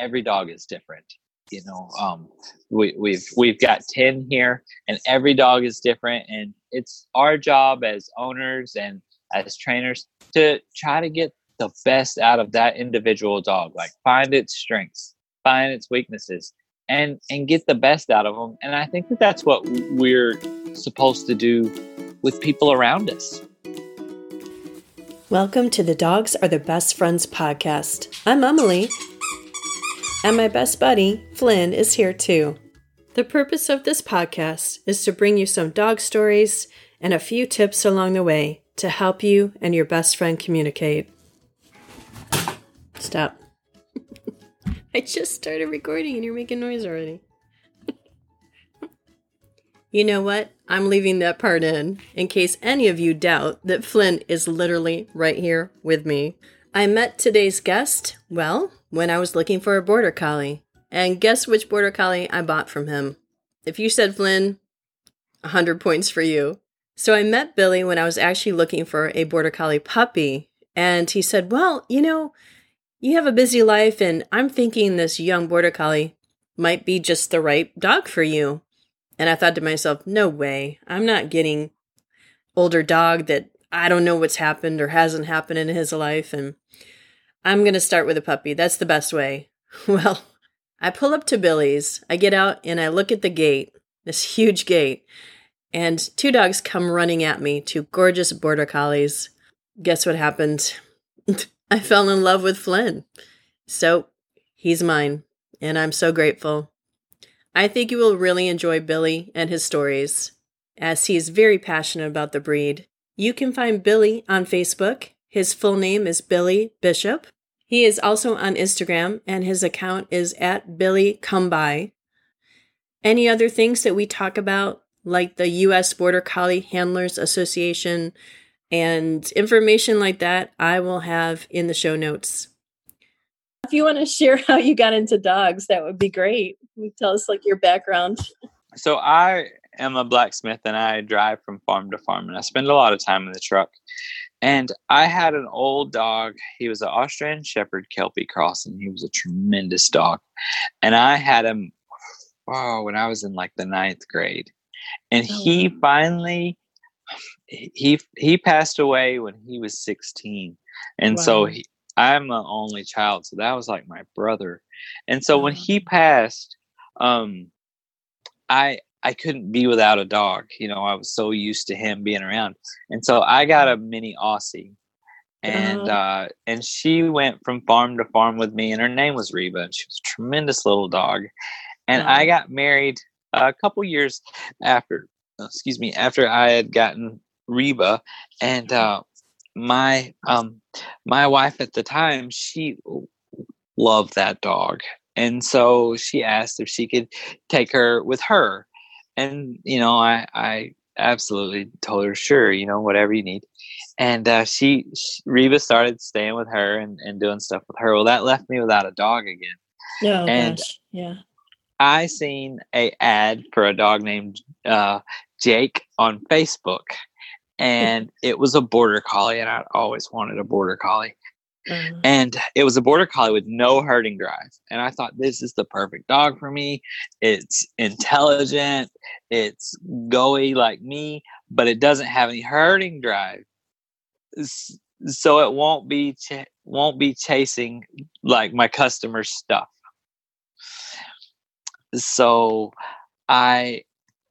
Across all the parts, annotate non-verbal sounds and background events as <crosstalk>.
every dog is different you know um, we, we've we've got 10 here and every dog is different and it's our job as owners and as trainers to try to get the best out of that individual dog like find its strengths find its weaknesses and and get the best out of them and i think that that's what we're supposed to do with people around us. Welcome to the dogs are the best friends podcast. I'm emily and my best buddy, Flynn, is here too. The purpose of this podcast is to bring you some dog stories and a few tips along the way to help you and your best friend communicate. Stop. <laughs> I just started recording and you're making noise already. <laughs> you know what? I'm leaving that part in, in case any of you doubt that Flynn is literally right here with me. I met today's guest, well, when I was looking for a border collie. And guess which border collie I bought from him? If you said Flynn, 100 points for you. So I met Billy when I was actually looking for a border collie puppy. And he said, Well, you know, you have a busy life, and I'm thinking this young border collie might be just the right dog for you. And I thought to myself, No way. I'm not getting older dog that I don't know what's happened or hasn't happened in his life. And I'm going to start with a puppy. That's the best way. <laughs> Well, I pull up to Billy's. I get out and I look at the gate, this huge gate, and two dogs come running at me, two gorgeous border collies. Guess what happened? <laughs> I fell in love with Flynn. So he's mine, and I'm so grateful. I think you will really enjoy Billy and his stories, as he is very passionate about the breed. You can find Billy on Facebook his full name is Billy Bishop. He is also on Instagram, and his account is at Billy Come By. Any other things that we talk about, like the U.S. Border Collie Handlers Association and information like that, I will have in the show notes. If you want to share how you got into dogs, that would be great. Tell us like your background. So I am a blacksmith and I drive from farm to farm and I spend a lot of time in the truck. And I had an old dog. He was an Australian Shepherd Kelpie cross, and he was a tremendous dog. And I had him, oh, when I was in like the ninth grade. And oh, he finally, he he passed away when he was 16. And wow. so he, I'm the only child, so that was like my brother. And so when he passed, um, I I couldn't be without a dog. You know, I was so used to him being around. And so I got a mini Aussie. And uh-huh. uh, and she went from farm to farm with me, and her name was Reba, and she was a tremendous little dog. And I got married a couple years after, excuse me, after I had gotten Reba, and uh, my um my wife at the time she loved that dog, and so she asked if she could take her with her and you know i i absolutely told her sure you know whatever you need. And uh, she, she, reba started staying with her and, and doing stuff with her. Well that left me without a dog again. Oh, and gosh. yeah. I seen a ad for a dog named uh, jake on facebook. And it was a border collie and i'd always wanted a border collie Mm-hmm. And it was a border collie with no herding drive. And I thought this is the perfect dog for me. It's intelligent, it's goey like me, but it doesn't have any herding drive. So it won't be ch- won't be chasing like my customer stuff. So I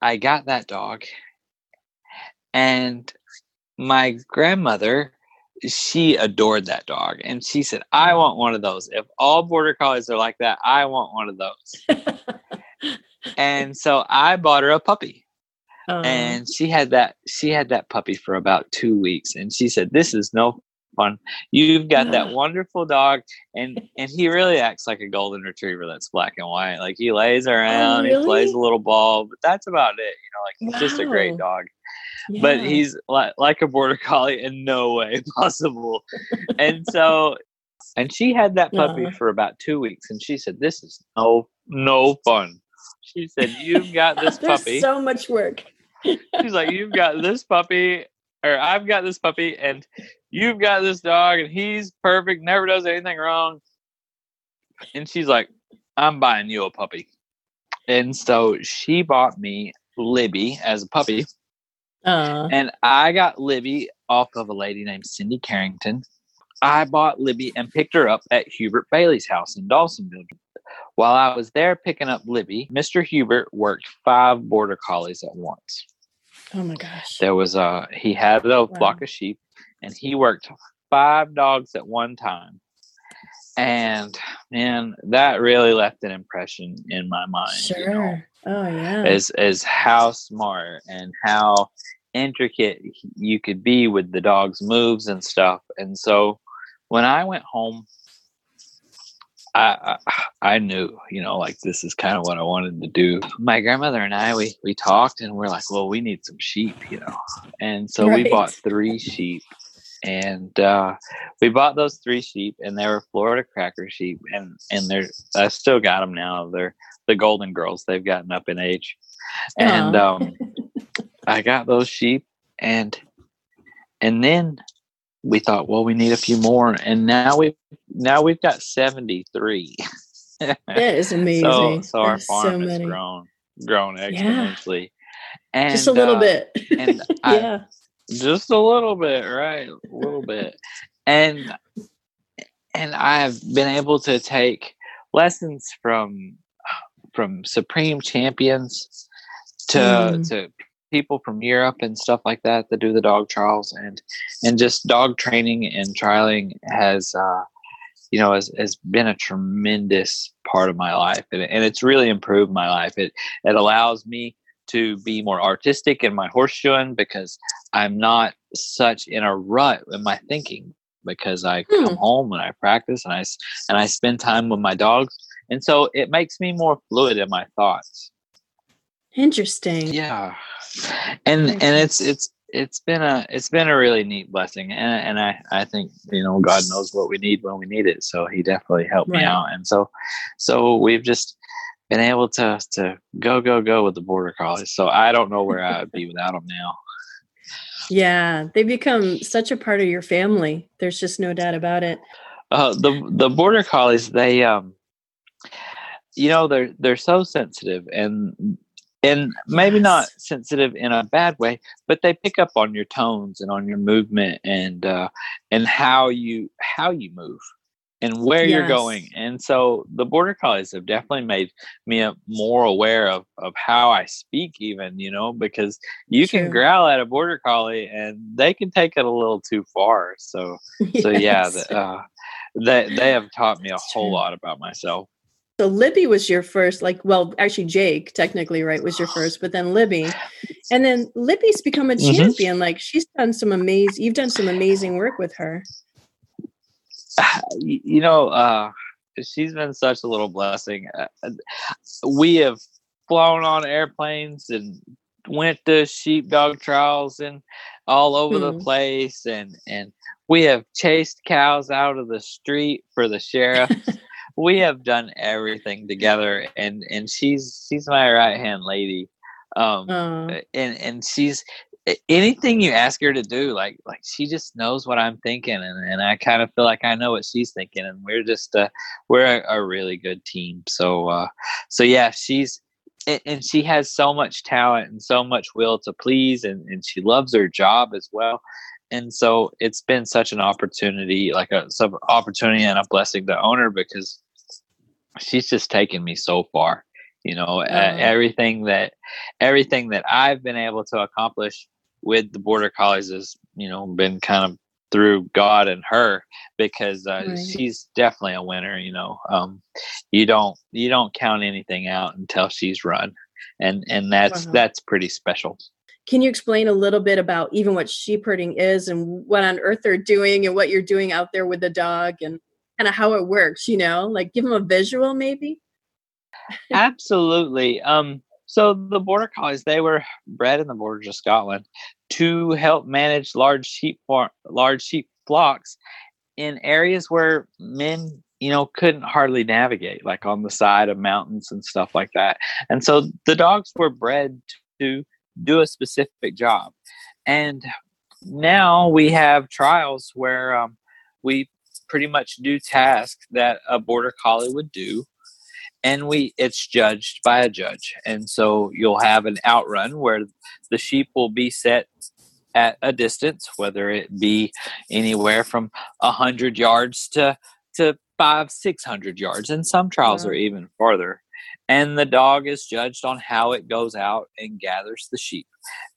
I got that dog and my grandmother she adored that dog and she said i want one of those. If all border collies are like that i want one of those. <laughs> And so i bought her a puppy. Uh, and she had that she had that puppy for about two weeks and she said this is no fun you've got that wonderful dog and and he really acts like a golden retriever that's black and white like he lays oh, around oh, really? he plays a little ball but that's about it you know like he's wow. just a great dog but he's like, like a border collie in no way <laughs> possible. and so, and she had that puppy uh-huh. for about two weeks, and she said, "This is no no fun." She said, "You've got this <laughs> puppy." so much work. She's like, "You've got this puppy." Or I've got this puppy and you've got this dog and he's perfect, never does anything wrong. and she's like, I'm buying you a puppy. And so she bought me Libby as a puppy. Uh, And I got Libby off of a lady named Cindy Carrington. I bought Libby and picked her up at Hubert Bailey's house in Dawsonville. While I was there picking up Libby, Mr. Hubert worked five border collies at once. Oh my gosh. There was a he had a flock of sheep, and he worked five dogs at one time. And man, that really left an impression in my mind. you know Sure. Oh yeah. is is how smart and how intricate you could be with the dog's moves and stuff. And so when I went home, I, I knew, you know, like this is kind of what I wanted to do. My grandmother and I we we talked and we're like, well, we need some sheep, you know. And so we bought three sheep. And uh, we bought those three sheep, and they were Florida cracker sheep, and and they're I still got them now. They're the golden girls. They've gotten up in age, and um, I got those sheep, and and then we thought, well, we need a few more, and now we now we've got seventy three. that is <laughs> amazing. so so our farm has grown grown exponentially, and Just a little uh, bit. and <laughs> I- yeah. just a little bit right a little bit and and i've been able to take lessons from from supreme champions to Mm. to people from europe and stuff like that that do the dog trials and and just dog training and trialing has uh you know has, has been a tremendous part of my life and, and it's really improved my life it it allows me to be more artistic in my horseshoeing because I'm not such in a rut in my thinking because I Hmm. come home and I practice and I and I spend time with my dogs and so it makes me more fluid in my thoughts. Interesting. Yeah, and and it's it's it's been a it's been a really neat blessing and and I I think you know God knows what we need when we need it so He definitely helped Right. me out and so so we've just been able to to go go go with the border collies so I don't know where I would be without them now. Yeah. They become such a part of your family. There's just no doubt about it. Uh, the the border collies, they um, you know, they're they're so sensitive and and maybe not sensitive in a bad way, but they pick up on your tones and on your movement and uh, and how you how you move and where you're going. And so the border collies have definitely made me more aware of of how I speak, even you know, because you can growl at a border collie and they can take it a little too far. So so yeah, <laughs> Yes. the, uh, they they have taught me a That's whole true. lot about myself. So Libby was your first, like, well, actually Jake technically, right, was your <gasps> first, but then Libby, and then Libby's become a Mhm. champion. Like she's done some amazing, you've done some amazing work with her. <sighs> You know, uh, she's been such a little blessing. Uh, we have flown on airplanes and went to sheepdog trials and all over the Hmm. place, and and we have chased cows out of the street for the sheriff. <laughs> we have done everything together, and and she's she's my right hand lady. Um, and and she's anything you ask her to do like like she just knows what i'm thinking and, and i kind of feel like i know what she's thinking and we're just uh we're a, a really good team. So uh so yeah she's and she has so much talent and so much will to please and, and she loves her job as well. And so it's been such an opportunity like a opportunity and a blessing to own her because she's just taken me so far you know uh, everything that everything that i've been able to accomplish with the border collies has you know been kind of through god and her because uh, Right. she's definitely a winner you know um you don't you don't count anything out until she's run and and that's Wow. that's pretty special can you explain a little bit about even what sheep herding is and what on earth they're doing and what you're doing out there with the dog and kind of how it works? You know, like give them a visual, maybe. Absolutely. Um, so the border collies, they were bred in the borders of Scotland to help manage large sheep far- large sheep flocks in areas where men, you know, couldn't hardly navigate, like on the side of mountains and stuff like that. And so the dogs were bred to do a specific job. And now we have trials where um, we pretty much do tasks that a border collie would do and we it's judged by a judge and so you'll have an outrun where the sheep will be set at a distance whether it be anywhere from a hundred yards to to five six hundred yards and some trials wow. are even farther and the dog is judged on how it goes out and gathers the sheep.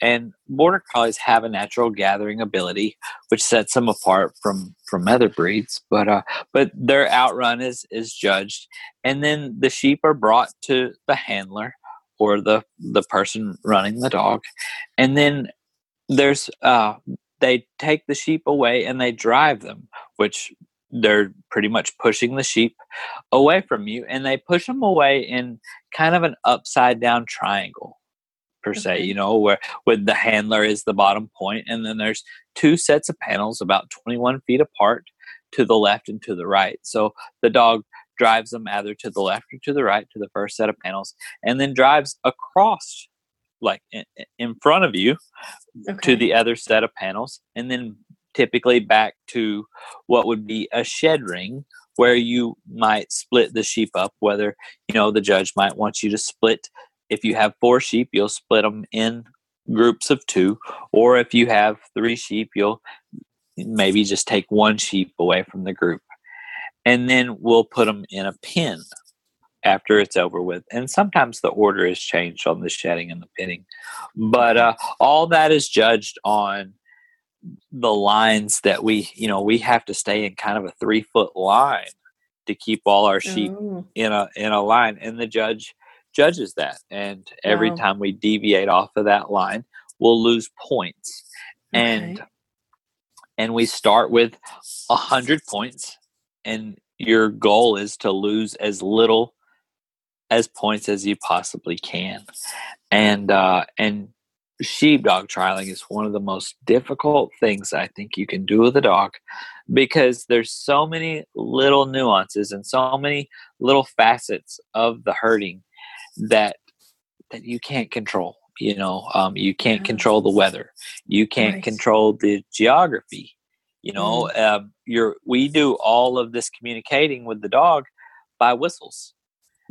And border collies have a natural gathering ability, which sets them apart from from other breeds. But uh, but their outrun is is judged, and then the sheep are brought to the handler or the the person running the dog, and then there's uh they take the sheep away and they drive them, which they're pretty much pushing the sheep away from you and they push them away in kind of an upside down triangle per okay. se you know where with the handler is the bottom point and then there's two sets of panels about 21 feet apart to the left and to the right so the dog drives them either to the left or to the right to the first set of panels and then drives across like in, in front of you okay. to the other set of panels and then typically back to what would be a shed ring where you might split the sheep up whether you know the judge might want you to split if you have four sheep you'll split them in groups of two or if you have three sheep you'll maybe just take one sheep away from the group. And then we'll put them in a pen after it's over with. And sometimes the order is changed on the shedding and the pinning. But uh, all that is judged on the lines that we you know we have to stay in kind of a three foot line to keep all our sheep oh. in a in a line and the judge judges that and every wow. time we deviate off of that line we'll lose points okay. and and we start with a hundred points and your goal is to lose as little as points as you possibly can and uh and sheepdog trialing is one of the most difficult things I think you can do with a dog because there's so many little nuances and so many little facets of the herding that that you can't control. You know, um, you can't control the weather. You can't right. control the geography. You know, mm. um, you're we do all of this communicating with the dog by whistles.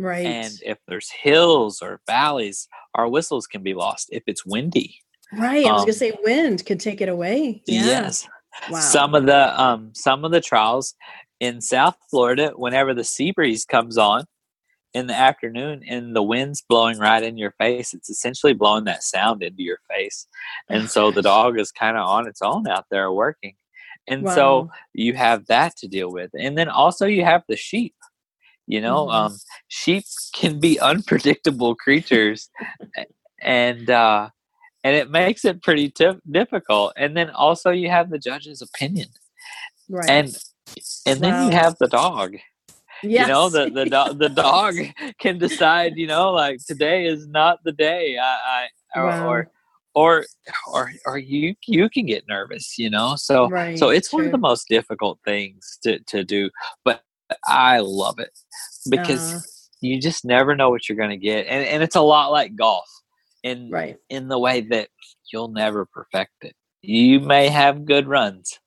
Right. And if there's hills or valleys, our whistles can be lost if it's windy. Right. I was gonna um, say wind could take it away. Yeah. Yes. Wow. Some of the um some of the trials in South Florida, whenever the sea breeze comes on in the afternoon and the wind's blowing right in your face, it's essentially blowing that sound into your face. And so the dog is kind of on its own out there working. And wow. so you have that to deal with. And then also you have the sheep you know, mm-hmm. um, sheep can be unpredictable creatures, and uh, and it makes it pretty t- difficult. And then also you have the judge's opinion, right? And and wow. then you have the dog. Yes. You know, the the do- the dog <laughs> can decide. You know, like today is not the day. I, I or, wow. or or or or you you can get nervous you know so right, so it's true. one of the most difficult things to to do but I love it because uh, you just never know what you're going to get, and and it's a lot like golf, in right in the way that you'll never perfect it. You may have good runs,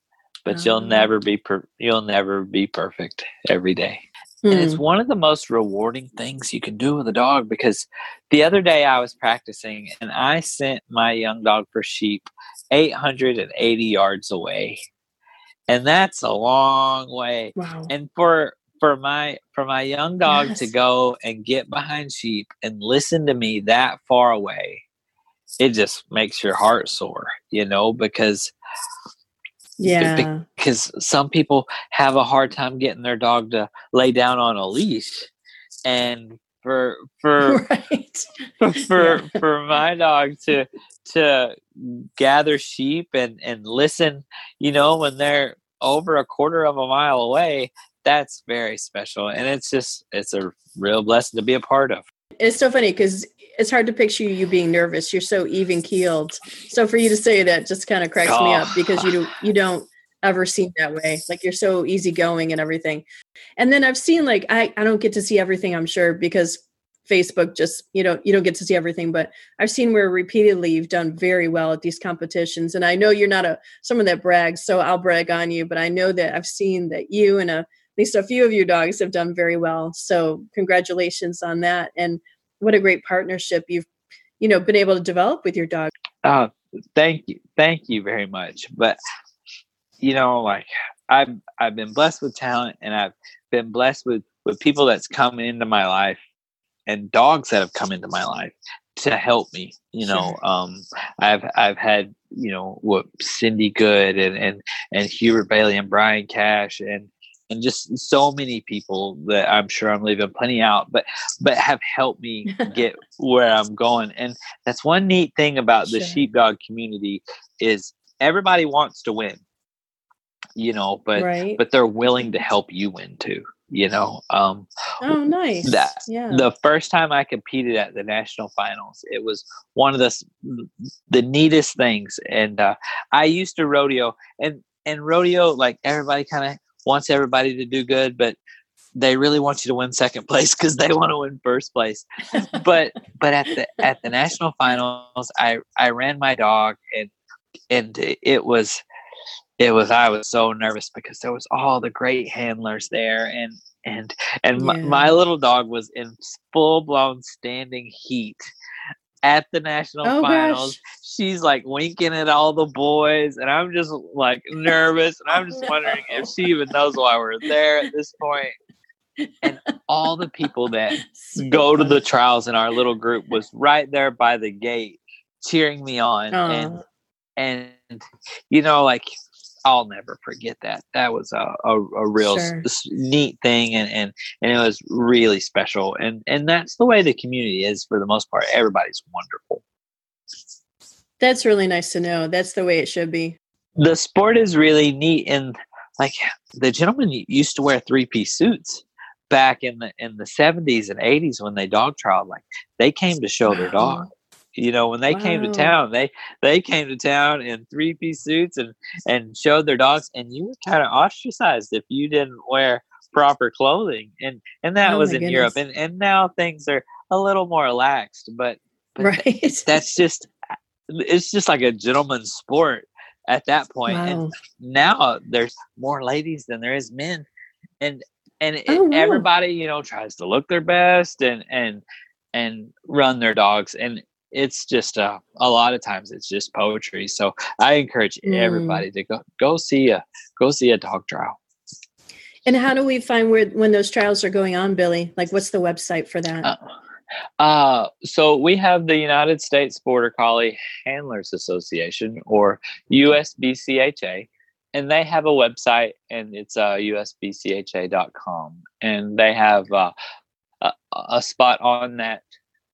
but uh, you'll uh-huh. never be per- you'll never be perfect every day. Hmm. And it's hmm. one of the most rewarding things you can do with a dog because the other day I was practicing and I sent my young dog for sheep 880 yards away and that's a long way. Wow. And for for my for my young dog yes. to go and get behind sheep and listen to me that far away, it just makes your heart soar, you know, because yeah, because some people have a hard time getting their dog to lay down on a leash, and for for <laughs> right. <laughs> for yeah. for my dog to to gather sheep and and listen you know when they're over a quarter of a mile away that's very special and it's just it's a real blessing to be a part of it's so funny because it's hard to picture you being nervous you're so even keeled so for you to say that just kind of cracks oh. me up because you <sighs> do you don't ever seen that way like you're so easygoing and everything and then i've seen like i i don't get to see everything i'm sure because Facebook, just you know, you don't get to see everything, but I've seen where repeatedly you've done very well at these competitions. And I know you're not a someone that brags, so I'll brag on you, but I know that I've seen that you and a, at least a few of your dogs have done very well. So congratulations on that. And what a great partnership you've, you know, been able to develop with your dog. Oh, thank you. Thank you very much. But you know, like I've I've been blessed with talent and I've been blessed with with people that's come into my life and dogs that have come into my life to help me you know um i've i've had you know what cindy good and and and hubert bailey and brian cash and and just so many people that i'm sure i'm leaving plenty out but but have helped me <laughs> get where i'm going. And that's one neat thing about the sheepdog community is everybody wants to win you know but right. but they're willing to help you win too you know um oh nice. that yeah. the first time i competed at the national finals it was one of the the neatest things and uh i used to rodeo and and rodeo like everybody kind of wants everybody to do good but they really want you to win second <laughs> place because they want to win first place. But but at the at the national finals i i ran my dog and and it was it was I was so nervous because there was all the great handlers there and and and yeah. my, my, little dog was in full blown standing heat at the national oh, finals. Gosh. She's like winking at all the boys and I'm just like nervous and I'm just wondering if she even knows why we're there at this point. And all the people that <laughs> go to the trials in our little group was right there by the gate cheering me on and and you know like I'll never forget that. That was a, a, a real sure. s- neat thing, and, and and it was really special. And and that's the way the community is for the most part. Everybody's wonderful. That's really nice to know. That's the way it should be. The sport is really neat, and like the gentlemen used to wear three piece suits back in the in the seventies and eighties when they dog trialed. Like they came to show their dog you know when they wow. came to town they they came to town in three piece suits and and showed their dogs and you were kind of ostracized if you didn't wear proper clothing and and that oh was in goodness. europe and and now things are a little more relaxed but, <laughs> but right that's just it's just like a gentleman's sport at that point wow. and now there's more ladies than there is men and and oh, wow. everybody you know tries to look their best and and and run their dogs and it's just uh, a lot of times it's just poetry. So I encourage mm. everybody to go go see a go see a dog trial. And how do we find where when those trials are going on, Billy? Like, what's the website for that? Uh, uh, so we have the United States Border Collie Handlers Association, or USBCHA, and they have a website, and it's uh, usbcha.com, and they have uh, a, a spot on that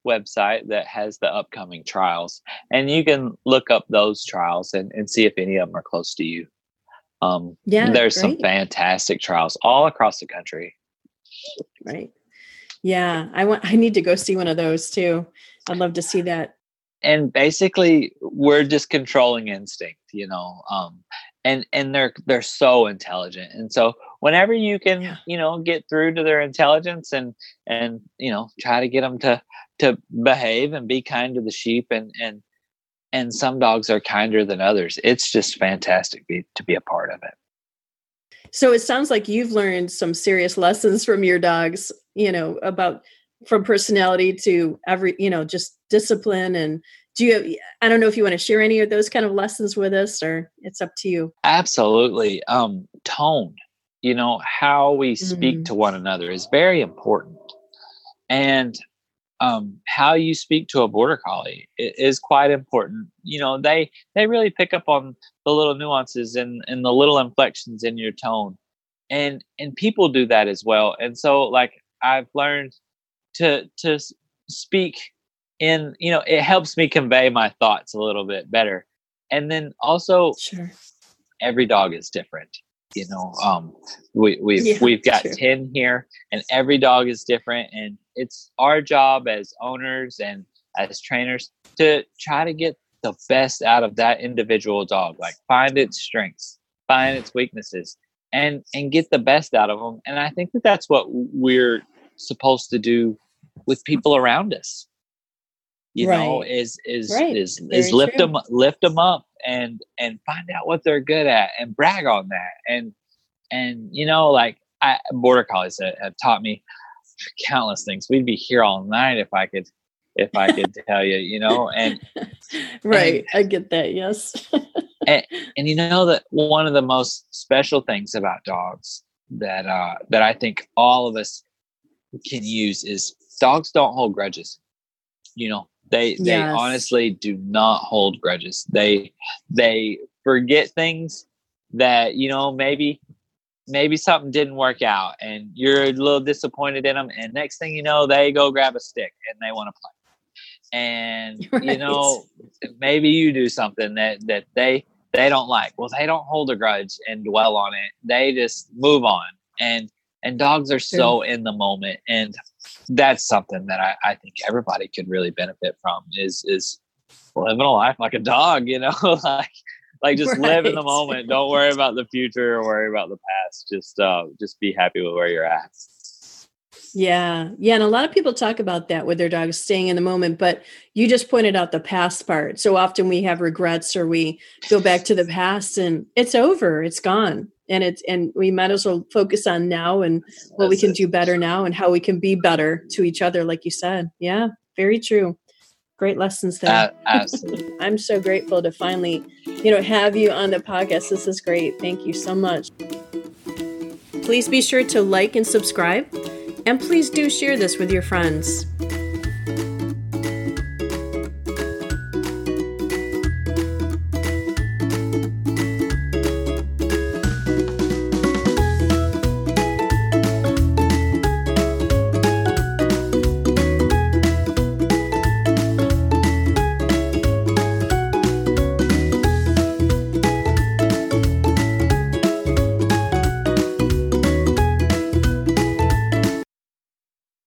website that has the upcoming trials and you can look up those trials and, and see if any of them are close to you. Um, yeah there's some fantastic trials all across the country. Right. Yeah i want i need to go see one of those too. I'd love to see that. And basically we're just controlling instinct you know um, and and they're they're so intelligent. And so whenever you can yeah. you know get through to their intelligence and and you know try to get them to to behave and be kind to the sheep and and and some dogs are kinder than others. It's just fantastic be, to be a part of it. So it sounds like you've learned some serious lessons from your dogs you know about from personality to every you know just discipline and do you i don't know if you want to share any of those kind of lessons with us or it's up to you. Absolutely. Um tone you know how we speak mm-hmm. to one another is very important. And um, how you speak to a border collie is quite important. You know they they really pick up on the little nuances and and the little inflections in your tone. And and people do that as well. And so like i've learned to to speak in you know it helps me convey my thoughts a little bit better. And then also sure. every dog is different you know um we we've yeah, we've got true. 10 here and every dog is different. And it's our job as owners and as trainers to try to get the best out of that individual dog like find its strengths find its weaknesses and and get the best out of them and i think that that's what we're supposed to do with people around us you Right. know is is Right. is Very is lift true. them lift them up and and find out what they're good at and brag on that and and you know like I, border collies have, have taught me countless things we'd be here all night if i could if i could <laughs> tell you you know and right. I get that. Yes. <laughs> and you know that one of the most special things about dogs that uh that i think all of us can use is dogs don't hold grudges you know they they Yes. honestly do not hold grudges they they forget things that you know maybe maybe something didn't work out and you're a little disappointed in them and next thing you know they go grab a stick and they want to play. And <laughs> you know maybe you do something that that they they don't like. Well they don't hold a grudge and dwell on it. They just move on. And and dogs are so in the moment and that's something that I, I think everybody could really benefit from is is living a life like a dog you know? <laughs> Like like just live in the <laughs> moment don't worry about the future or worry about the past just uh just be happy with where you're at Yeah. Yeah. And a lot of people talk about that with their dogs staying in the moment, but you just pointed out the past part. So often we have regrets or we go back to the past and it's over, it's gone. And it's, and we might as well focus on now and what we can it. do better now and how we can be better to each other, like you said. Yeah. Very true. Great lessons there. Uh, A- <laughs> absolutely I'm so grateful to finally, you know, have you on the podcast. This is great. Thank you so much. Please be sure to like and subscribe. And please do share this with your friends.